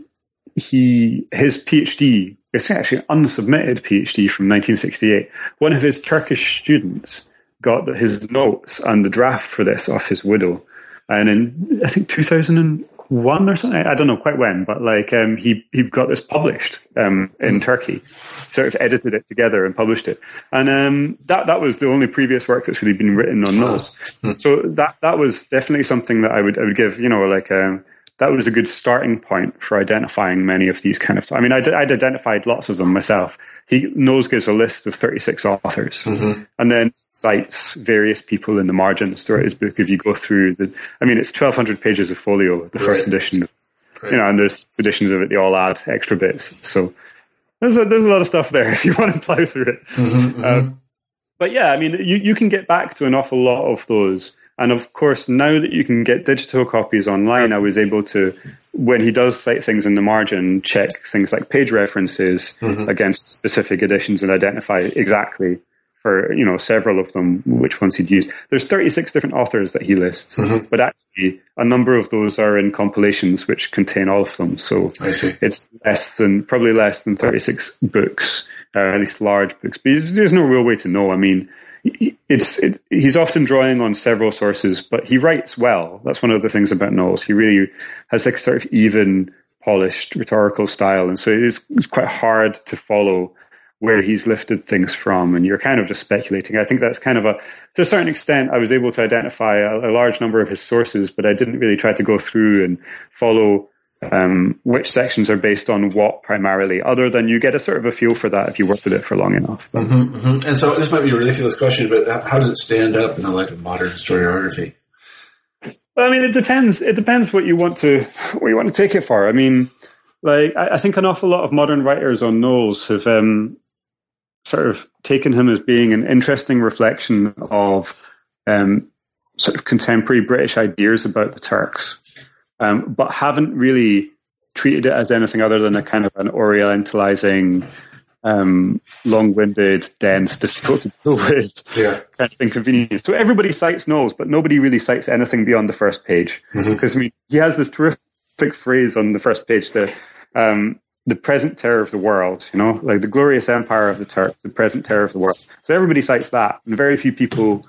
he his PhD it's actually an unsubmitted PhD from 1968. One of his Turkish students got his Knolles and the draft for this off his widow. And in, I think 2001 or something, I don't know quite when, but like, um, he, he got this published, um, in Turkey, sort of edited it together and published it. And, um, that, that was the only previous work that's really been written on notes. So that, that was definitely something that I would, I would give, you know, like, um, that was a good starting point for identifying many of these kind of. I mean, I'd, I'd identified lots of them myself. He Knolles gives a list of 36 authors, mm-hmm. and then cites various people in the margins throughout his book. If you go through the, I mean, it's 1,200 pages of folio, the right. first edition, right. you know, and there's editions of it. They all add extra bits, so there's a, there's a lot of stuff there if you want to plow through it. Mm-hmm, mm-hmm. Um, but yeah, I mean, you, you can get back to an awful lot of those and of course, now that you can get digital copies online, I was able to, when he does cite things in the margin, check things like page references mm-hmm. against specific editions and identify exactly for you know several of them which ones he'd used. There's 36 different authors that he lists, mm-hmm. but actually a number of those are in compilations which contain all of them. So it's less than probably less than 36 books, uh, at least large books. But there's no real way to know. I mean it's it, he's often drawing on several sources, but he writes well. That's one of the things about Knolles. He really has like sort of even, polished rhetorical style, and so it is it's quite hard to follow where he's lifted things from, and you're kind of just speculating. I think that's kind of a to a certain extent. I was able to identify a, a large number of his sources, but I didn't really try to go through and follow um, which sections are based on what primarily, other than you get a sort of a feel for that if you work with it for long enough. Mm-hmm, mm-hmm. And so this might be a ridiculous question, but how does it stand up in the light of modern historiography? Well, I mean, it depends. It depends what you want to what you want to take it for. I mean, like I, I think an awful lot of modern writers on Knolles have um, sort of taken him as being an interesting reflection of um, sort of contemporary British ideas about the Turks um, but haven't really treated it as anything other than a kind of an orientalizing, um, long-winded, dense, difficult to deal with yeah. kind of inconvenience. So everybody cites Knolles, but nobody really cites anything beyond the first page. Because mm-hmm. I mean, he has this terrific phrase on the first page that um, the present terror of the world, you know, like the glorious empire of the Turks, the present terror of the world. So everybody cites that, and very few people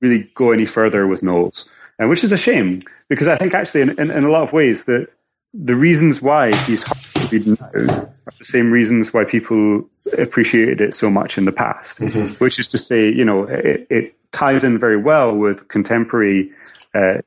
really go any further with Knolles and which is a shame because I think actually in, in, in, a lot of ways that the reasons why he's hard to read now are the same reasons why people appreciated it so much in the past, mm-hmm. which is to say, you know, it, it, ties in very well with contemporary. Uh,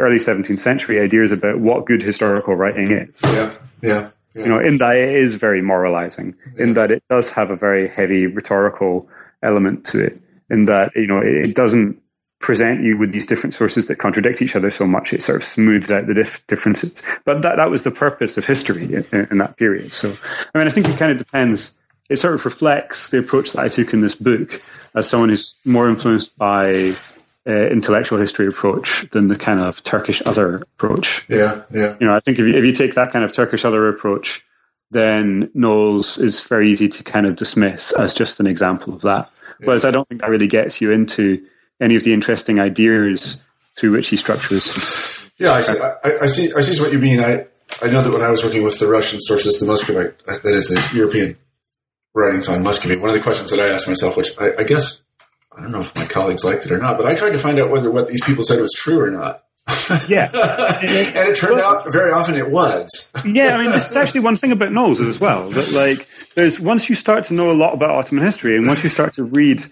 early 17th century ideas about what good historical writing is. Yeah, yeah. Yeah. You know, in that it is very moralizing, yeah. in that it does have a very heavy rhetorical element to it, in that, you know, it, doesn't present you with these different sources that contradict each other so much it sort of smooths out the dif- differences. But that, that was the purpose of history in, in, that period. So, I mean, I think it kind of depends. It sort of reflects the approach that I took in this book as someone who's more influenced by uh, intellectual history approach than the kind of Turkish other approach. Yeah, yeah. You know, I think if you, if you take that kind of Turkish other approach, then Knolles is very easy to kind of dismiss as just an example of that. Whereas I don't think that really gets you into any of the interesting ideas through which he structures. Yeah, I see. I, I see. I see what you mean. I I know that when I was working with the Russian sources, the Muscovite, that is the European writings on Muscovy. One of the questions that I asked myself, which I, I guess I don't know if my colleagues liked it or not, but I tried to find out whether what these people said was true or not. Yeah, and it turned well, out very often it was. yeah, I mean, this is actually one thing about Knolles as well. That like, there's once you start to know a lot about Ottoman history, and once you start to read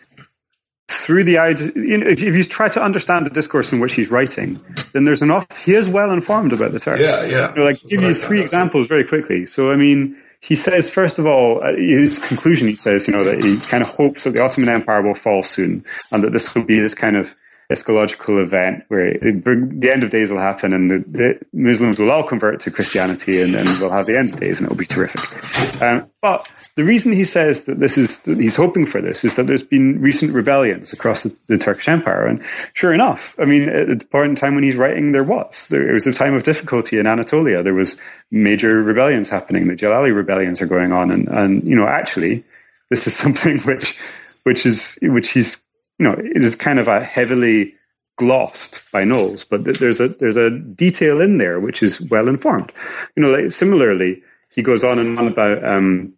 through the idea, you know, if, if, you try to understand the discourse in which he's writing, then there's enough. He is well informed about the Turks. Yeah, yeah. You know, like give you three examples very quickly. So I mean, he says, first of all, uh, his conclusion, he says, you know, that he kind of hopes that the Ottoman Empire will fall soon and that this will be this kind of eschatological event where it, the end of days will happen and the, the, Muslims will all convert to Christianity and then we'll have the end of days and it'll be terrific. Um, but the reason he says that this is that he's hoping for this is that there's been recent rebellions across the, the, Turkish Empire, and sure enough, I mean, at the point in time when he's writing, there was there it was a time of difficulty in Anatolia. There was major rebellions happening. The Jalali rebellions are going on, and and you know, actually, this is something which which is which he's you know, it is kind of a heavily glossed by Knolles, but there's a there's a detail in there which is well informed. You know, like similarly, he goes on and on about um,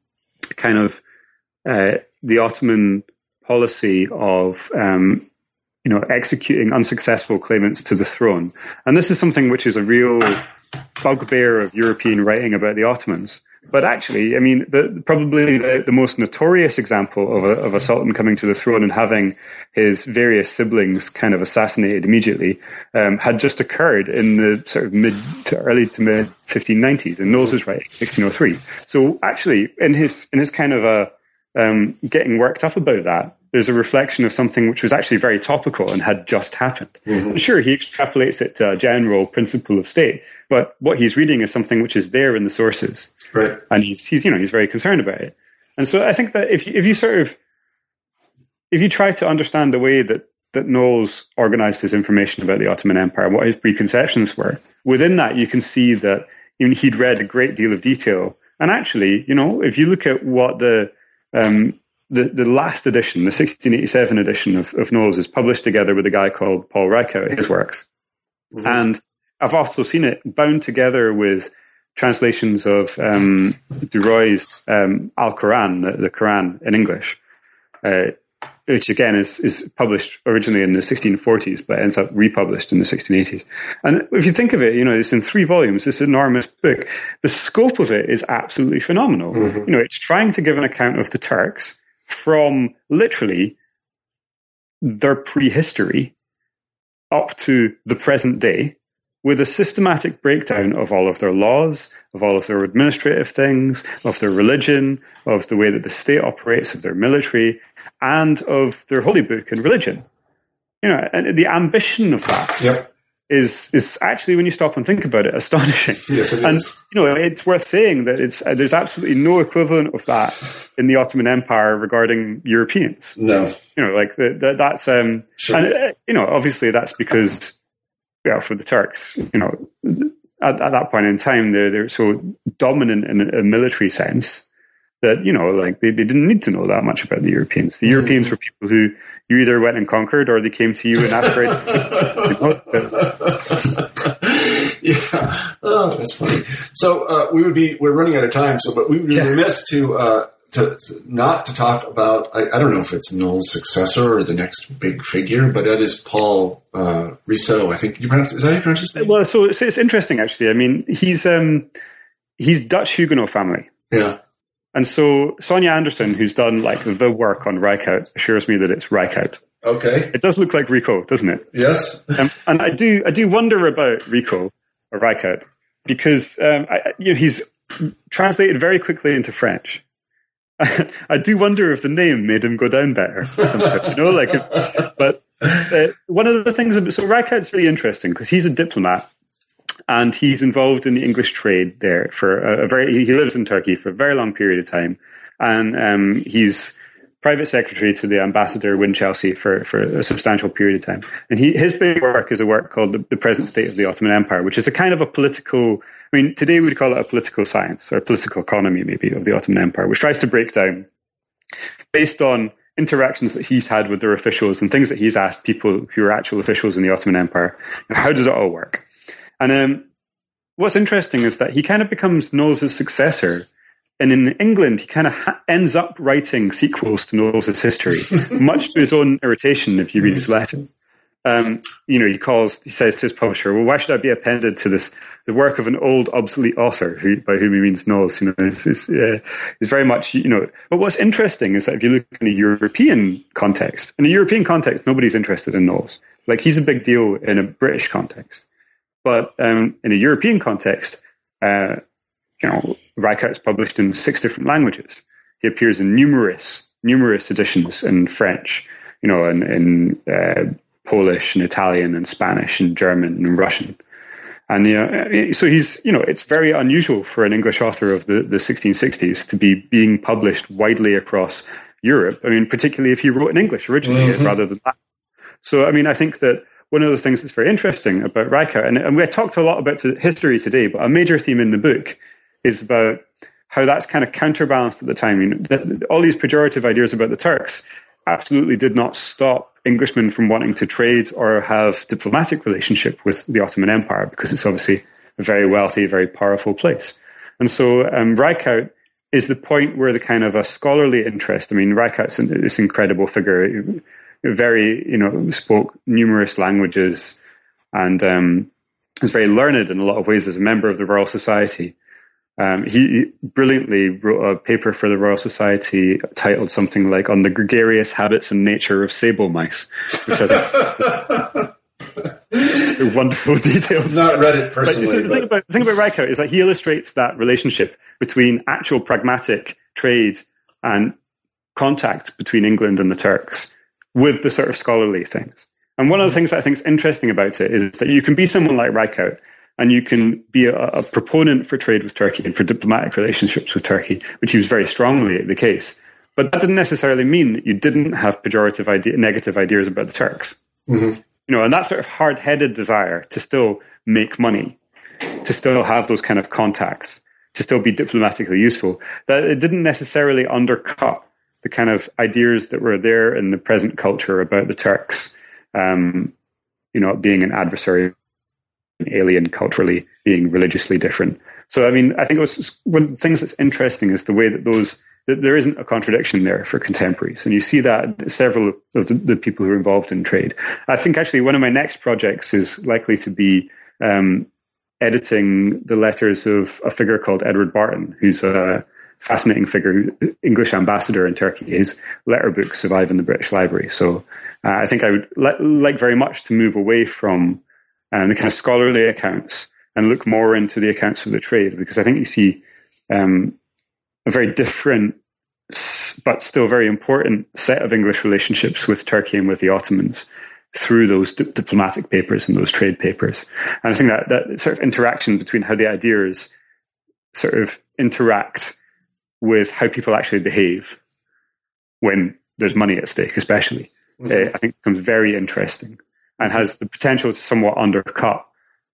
kind of uh, the Ottoman policy of um, you know executing unsuccessful claimants to the throne, and this is something which is a real bugbear of European writing about the Ottomans. But actually, I mean, the, probably the, the, most notorious example of a, of a sultan coming to the throne and having his various siblings kind of assassinated immediately um, had just occurred in the sort of mid to early to mid 1590s, and Knolles is writing 1603. So actually, in his in his kind of a um, getting worked up about that, there's a reflection of something which was actually very topical and had just happened. Mm-hmm. Sure, he extrapolates it to a general principle of state, but what he's reading is something which is there in the sources, right? And he's, he's you know he's very concerned about it. And so I think that if if you sort of if you try to understand the way that that Knolles organized his information about the Ottoman Empire, what his preconceptions were, within that you can see that he'd read a great deal of detail. And actually, you know, if you look at what the um, the, the last edition, the 1687 edition of, of Knolles, is published together with a guy called Paul Rycaut, his works. Mm-hmm. And I've also seen it bound together with translations of um, Du Roy's um, Al Quran, the, the, Quran in English, uh, which again is, is published originally in the 1640s, but ends up republished in the 1680s. And if you think of it, you know, it's in three volumes, this enormous book. The scope of it is absolutely phenomenal. Mm-hmm. You know, it's trying to give an account of the Turks from literally their prehistory up to the present day with a systematic breakdown of all of their laws, of all of their administrative things, of their religion, of the way that the state operates, of their military, and of their holy book and religion. You know, and the ambition of that yep is is actually when you stop and think about it astonishing. Yes, it and is. you know it's worth saying that it's uh, there's absolutely no equivalent of that in the Ottoman Empire regarding Europeans. No, you know, like the, the, that's um, sure. and uh, you know obviously that's because yeah for the Turks, you know, at, at that point in time they're they're so dominant in a military sense that you know like they, they didn't need to know that much about the Europeans. The Europeans mm. were people who you either went and conquered or they came to you and asked for it. yeah, oh, that's funny. So uh, we would be we're running out of time. So, but we would be yeah. remiss to, uh, to, to not to talk about. I, I, don't know if it's Knolles' successor or the next big figure, but that is Paul uh, Risso. I think you pronounce is that how you pronounce his name? Well, so it's, it's interesting actually. I mean, he's um, he's Dutch Huguenot family. Yeah. And so Sonia Anderson, who's done like the work on Rycaut, assures me that it's Rycaut. Okay. It does look like Rico, doesn't it? Yes. Um, and I do, I do wonder about Rico or Rycaut because um, I, you know, he's translated very quickly into French. I do wonder if the name made him go down better. you know, like, but uh, one of the things, so Rycaut's really interesting because he's a diplomat and he's involved in the English trade there for a, a very. He lives in Turkey for a very long period of time, and um, he's private secretary to the ambassador Winchilsea for, for a substantial period of time. And he, his big work is a work called the, the, Present State of the Ottoman Empire, which is a kind of a political, I mean, today we'd call it a political science or a political economy maybe of the Ottoman Empire, which tries to break down based on interactions that he's had with their officials and things that he's asked people who are actual officials in the Ottoman Empire. How does it all work? And um, what's interesting is that he kind of becomes Knolles' successor. And in England, he kind of ha- ends up writing sequels to Knolles' history, much to his own irritation if you read his letters. Um, you know, he calls, he says to his publisher, well, why should I be appended to this, the work of an old, obsolete author, who, by whom he means Knolles? You know, it's, it's, uh, it's very much, you know, but what's interesting is that if you look in a European context, in a European context, nobody's interested in Knolles. Like, he's a big deal in a British context. But um, in a European context, uh, you know, Rycaut's published in six different languages. He appears in numerous, numerous editions in French, you know, in, in uh, Polish and Italian and Spanish and German and Russian. And you know, so he's, you know, it's very unusual for an English author of the, the 1660s to be being published widely across Europe. I mean, particularly if he wrote in English originally mm-hmm. rather than that. So, I mean, I think that one of the things that's very interesting about Rycaut, and, and we talked a lot about history today, but a major theme in the book is about how that's kind of counterbalanced at the time. Know, all these pejorative ideas about the Turks absolutely did not stop Englishmen from wanting to trade or have diplomatic relationship with the Ottoman Empire because it's obviously a very wealthy, very powerful place. And so um, is the point where the kind of a scholarly interest. I mean, Rycaut's this incredible figure, very you know spoke numerous languages and um, is very learned in a lot of ways as a member of the Royal Society. Um, he brilliantly wrote a paper for the Royal Society titled something like "On the Gregarious Habits and Nature of Sable Mice," which I think wonderful details. Not read it personally. But, the, thing about, the thing about is that he illustrates that relationship between actual pragmatic trade and contact between England and the Turks with the sort of scholarly things. And one of the things that I think is interesting about it is that you can be someone like Rycaut and you can be a, a, proponent for trade with Turkey and for diplomatic relationships with Turkey, which he was very strongly the case. But that didn't necessarily mean that you didn't have pejorative idea, negative ideas about the Turks. Mm-hmm. You know, and that sort of hard-headed desire to still make money, to still have those kind of contacts, to still be diplomatically useful, that it didn't necessarily undercut the kind of ideas that were there in the present culture about the Turks, um, you know, being an adversary an alien culturally, being religiously different. So, I mean, I think it was one of the things that's interesting is the way that those that there isn't a contradiction there for contemporaries, and you see that several of the, the people who are involved in trade. I think actually one of my next projects is likely to be um, editing the letters of a figure called Edward Barton, who's a fascinating figure, English ambassador in Turkey. His letter books survive in the British Library. So uh, I think I would li- like very much to move away from and the kind of scholarly accounts and look more into the accounts of the trade because I think you see um, a very different but still very important set of English relationships with Turkey and with the Ottomans through those di- diplomatic papers and those trade papers. And I think that that sort of interaction between how the ideas sort of interact with how people actually behave when there's money at stake, especially, mm-hmm. uh, I think becomes very interesting and has the potential to somewhat undercut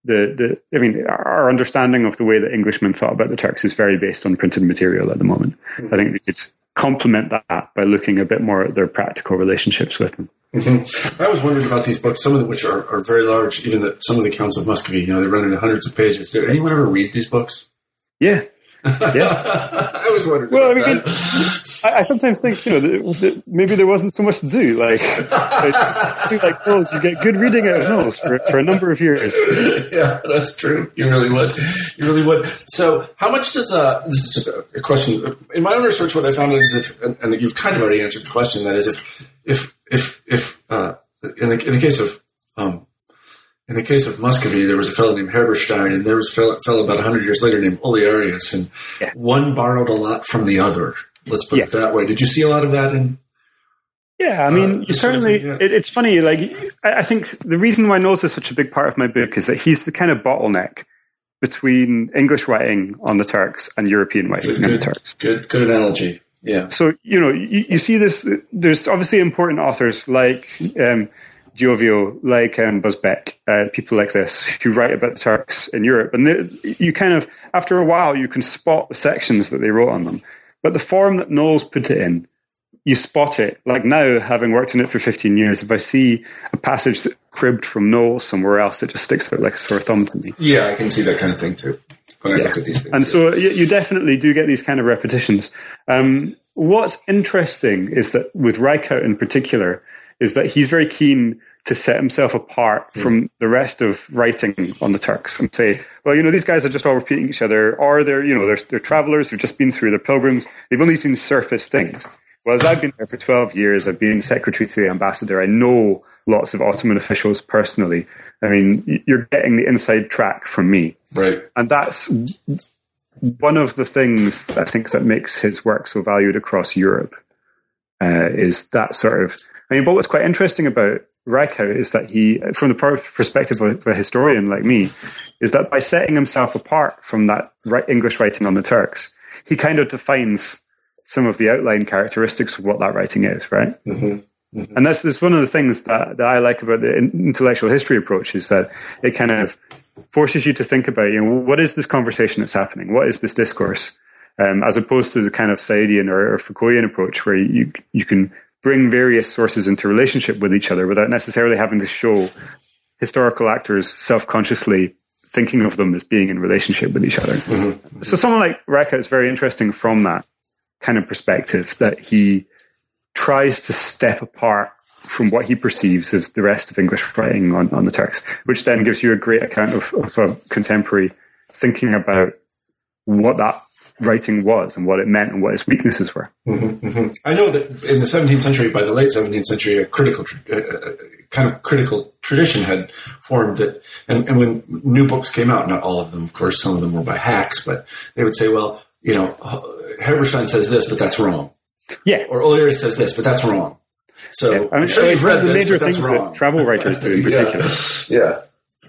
the, the I mean, our understanding of the way that Englishmen thought about the Turks is very based on printed material at the moment. Mm-hmm. I think we could complement that by looking a bit more at their practical relationships with them. Mm-hmm. I was wondering about these books, some of which are, are very large, even the, some of the accounts of Muscovy, you know, they run into hundreds of pages. Did anyone ever read these books? Yeah, yeah, I was wondering. Well, I mean, I, I, sometimes think you know that, that maybe there wasn't so much to do. Like, like, like Knolles, you get good reading out of Knolles for, for a number of years. Yeah, that's true. You really would. You really would. So, how much does uh, this is just a, a question. In my own research, what I found is if, and, and, you've kind of already answered the question. That is, if if if if uh, in the in the case of um, in the case of Muscovy, there was a fellow named Herberstein, and there was a fellow, fellow about 100 years later named Olearius, and yeah. one borrowed a lot from the other. Let's put yeah. it that way. Did you see a lot of that in? Yeah, I mean, uh, you certainly. Sort of, yeah. it, it's funny. Like, I, I, think the reason why Knolles is such a big part of my book is that he's the kind of bottleneck between English writing on the Turks and European writing on the Turks. Good, good analogy. Yeah. So you know, you, you see this. There's obviously important authors like um, Giovio, like um, Busbecq, uh, people like this who write about the Turks in Europe. And you kind of, after a while, you can spot the sections that they wrote on them. But the form that Knolles put it in, you spot it. Like now, having worked in it for 15 years, if I see a passage that cribbed from Knolles somewhere else, it just sticks out like a sore thumb to me. Yeah, I can see that kind of thing too. When I yeah. look at these things. And so you, you definitely do get these kind of repetitions. Um, what's interesting is that with Rycaut in particular, is that he's very keen to set himself apart mm. from the rest of writing on the Turks and say, well, you know, these guys are just all repeating each other, or they're, you know, they're, they're travelers who've just been through, their pilgrims, they've only seen surface things. Whereas I've been there for 12 years, I've been secretary to the ambassador, I know lots of Ottoman officials personally. I mean, you're getting the inside track from me. Right. And that's one of the things I think that makes his work so valued across Europe uh, is that sort of. I mean, but what's quite interesting about Rycaut is that he, from the perspective of a historian like me, is that by setting himself apart from that English writing on the Turks, he kind of defines some of the outline characteristics of what that writing is, right? Mm-hmm. Mm-hmm. And that's, that's one of the things that, that I like about the intellectual history approach is that it kind of forces you to think about, you know, what is this conversation that's happening? What is this discourse? Um, as opposed to the kind of Saidian or, or Foucauldian approach where you, you can bring various sources into relationship with each other without necessarily having to show historical actors self-consciously thinking of them as being in relationship with each other. Mm-hmm. So someone like Rycaut is very interesting from that kind of perspective that he tries to step apart from what he perceives as the rest of English writing on, on the Turks, which then gives you a great account of, of a contemporary thinking about what that writing was and what it meant and what its weaknesses were. Mm-hmm, mm-hmm. I know that in the 17th century, by the late 17th century, a critical, kind of critical tradition had formed that, and, and, when new books came out, not all of them, of course, some of them were by hacks, but they would say, well, you know, Herberstein says this, but that's wrong. Yeah. Or O'Leary says this, but that's wrong. So yeah. I'm sure you've read the major things that travel writers do in particular. yeah. yeah.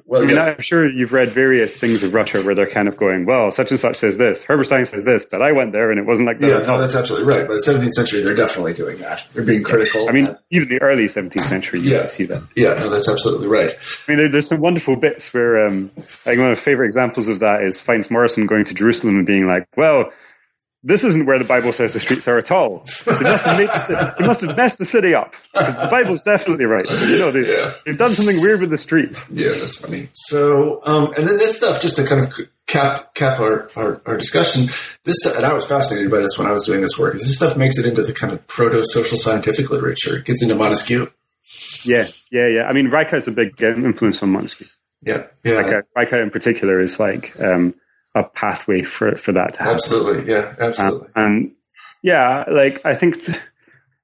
Well, I mean, yeah. I'm sure you've read various things of Russia where they're kind of going, well, such and such says this, Herberstein says this, but I went there and it wasn't like that. Yeah, no, that's absolutely right. But the 17th century, they're definitely doing that. They're being critical. I mean, even the early 17th century, you yeah. see that. Yeah, no, that's absolutely right. I mean, there, there's some wonderful bits where, um, like one of my favorite examples of that is Fynes Moryson going to Jerusalem and being like, well, this isn't where the Bible says the streets are at all. They must have made the city, they must have messed the city up because the Bible's definitely right. So you know they, yeah. they've done something weird with the streets. Yeah, that's funny. So, um, and then this stuff, just to kind of cap cap our, our, our, discussion, this stuff, and I was fascinated by this when I was doing this work. Is this stuff makes it into the kind of proto social scientific literature? It gets into Montesquieu. Yeah, yeah, yeah. I mean, is a big influence on Montesquieu. Yeah, yeah. Like, uh, in particular is like. Um, a pathway for for that to happen. Absolutely, yeah, absolutely. Um, and yeah, like I think th-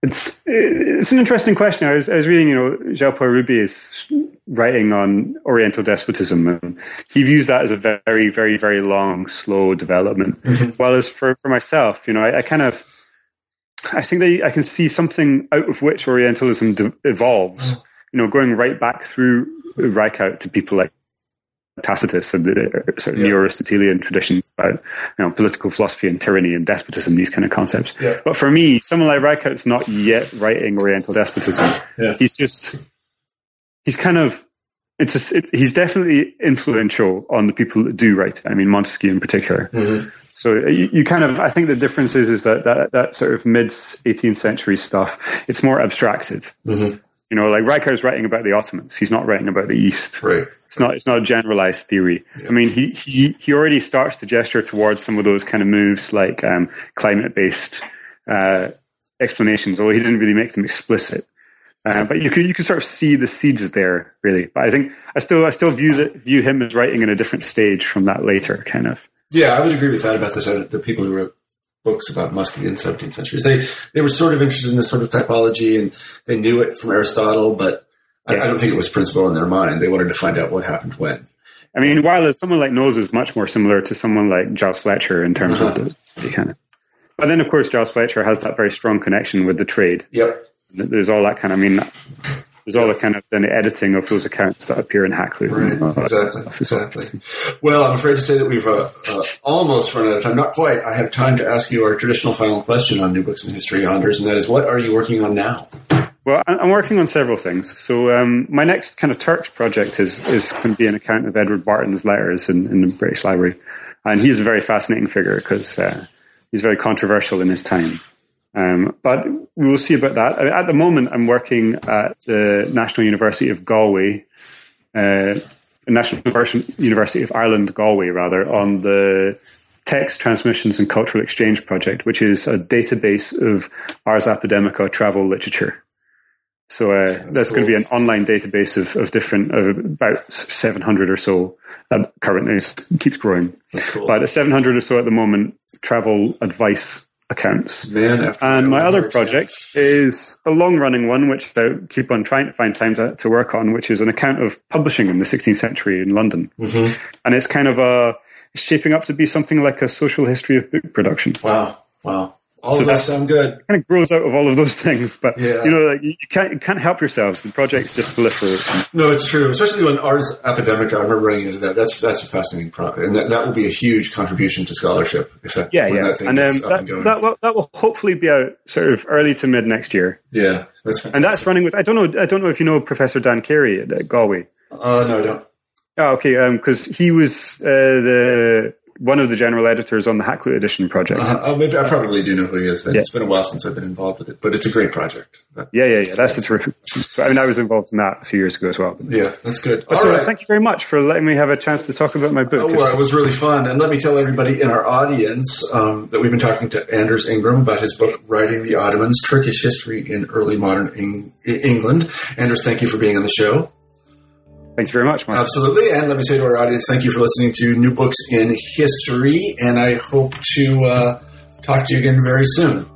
it's it's an interesting question. I was, I was reading, you know, Jean Paul is writing on Oriental despotism, and he views that as a very, very, very long, slow development. Mm-hmm. While as for for myself, you know, I, I kind of I think that I can see something out of which Orientalism de- evolves. Mm. You know, going right back through Rycaut to people like Tacitus and the sort of yeah. neo-Aristotelian traditions about you know political philosophy and tyranny and despotism, these kind of concepts. Yeah. But for me, someone like Rycaut's not yet writing Oriental despotism. Yeah. He's just he's kind of it's a, it, he's definitely influential on the people that do write. I mean Montesquieu in particular. Mm-hmm. So you, you, kind of I think the difference is is that that, that sort of mid 18th century stuff it's more abstracted. Mm-hmm. You know, like is writing about the Ottomans. He's not writing about the East. Right. It's not. It's not a generalized theory. Yeah. I mean, he, he he already starts to gesture towards some of those kind of moves, like um, climate based uh, explanations. Although he didn't really make them explicit. Uh, but you can you can sort of see the seeds there, really. But I think I still I still view that view him as writing in a different stage from that later kind of. Yeah, I would agree with that about this. The people who wrote books about Muscovy in the 17th century. They they were sort of interested in this sort of typology, and they knew it from Aristotle, but I, I, don't think it was principal in their mind. They wanted to find out what happened when. I mean, while someone like Knolles is much more similar to someone like Giles Fletcher in terms uh-huh. of the, the, kind of. But then, of course, Giles Fletcher has that very strong connection with the trade. Yep. There's all that kind of. I mean, there's all the kind of then the editing of those accounts that appear in Hakluyt. Right, exactly. exactly. Well, I'm afraid to say that we've uh, uh, almost run out of time. Not quite. I have time to ask you our traditional final question on New Books in History, Anders, and that is, what are you working on now? Well, I'm working on several things. So um, my next kind of Turks project is is going to be an account of Edward Barton's letters in, in the British Library, and he's a very fascinating figure because uh, he's very controversial in his time. Um, but we will see about that. At the moment, I'm working at the National University of Galway, uh, National University of Ireland, Galway, rather, on the Text Transmissions and Cultural Exchange Project, which is a database of Ars Apodemica travel literature. So uh, that's, that's cool. going to be an online database of, of different, of about 700 or so. That currently keeps growing, cool. but 700 or so at the moment travel advice accounts. Man, and my other project is a long running one, which I keep on trying to find time to, to, work on, which is an account of publishing in the 16th century in London. Mm-hmm. And it's kind of a, shaping up to be something like a social history of book production. Wow, wow. All So of those that's- sound good. Kind of grows out of all of those things, but Yeah. you know, like you you can't you can't help yourselves. The projects just proliferate. No, it's true. Especially when ars apodemica. I remember running into that. That's that's a fascinating project, and that, that will be a huge contribution to scholarship. If that, Yeah, yeah, that thing and um, that, and that will that will hopefully be out sort of early to mid next year, yeah, that's and that's running with. I don't know. I don't know if you know Professor Dan Carey at, at Galway. Uh, no, I don't. Oh, okay, because he was uh, the one of the general editors on the Hakluyt edition project. Uh, maybe I probably do know who he is. Then Yeah. it's been a while since I've been involved with it, but it's a great project. That- Yeah, yeah, yeah. That's the terrific. So, I mean, I was involved in that a few years ago as well. yeah, that's good. All so, right. thank you very much for letting me have a chance to talk about my book. Oh, well, it was really fun. And let me tell everybody in our audience um, that we've been talking to Anders Ingram about his book, Writing the Ottomans, Turkish History in Early Modern Eng- England. Anders, thank you for being on the show. Thank you very much, Mark. Absolutely. And let me say to our audience, thank you for listening to New Books in History. And I hope to uh, talk to you again very soon.